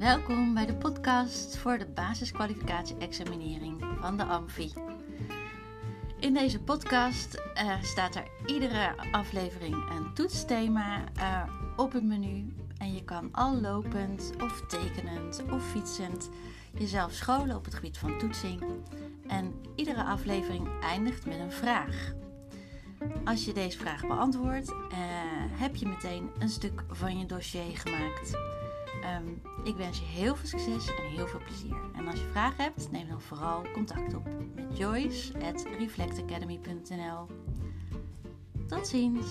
Welkom bij de podcast voor de basiskwalificatie-examinering van de AMFI. In deze podcast uh, staat er iedere aflevering een toetsthema uh, op het menu. En je kan al lopend of tekenend of fietsend jezelf scholen op het gebied van toetsing. En iedere aflevering eindigt met een vraag. Als je deze vraag beantwoordt, uh, heb je meteen een stuk van je dossier gemaakt. Um, ik wens je heel veel succes en heel veel plezier. En als je vragen hebt, neem dan vooral contact op met Joyce at reflectacademy.nl. Tot ziens!